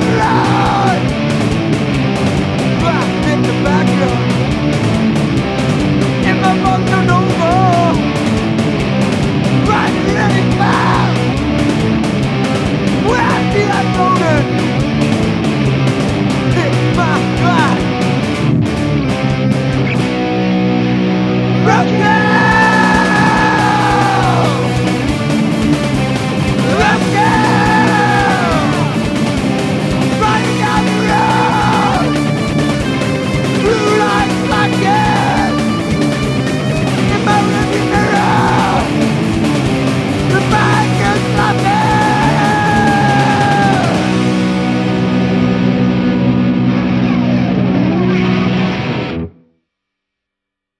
one life.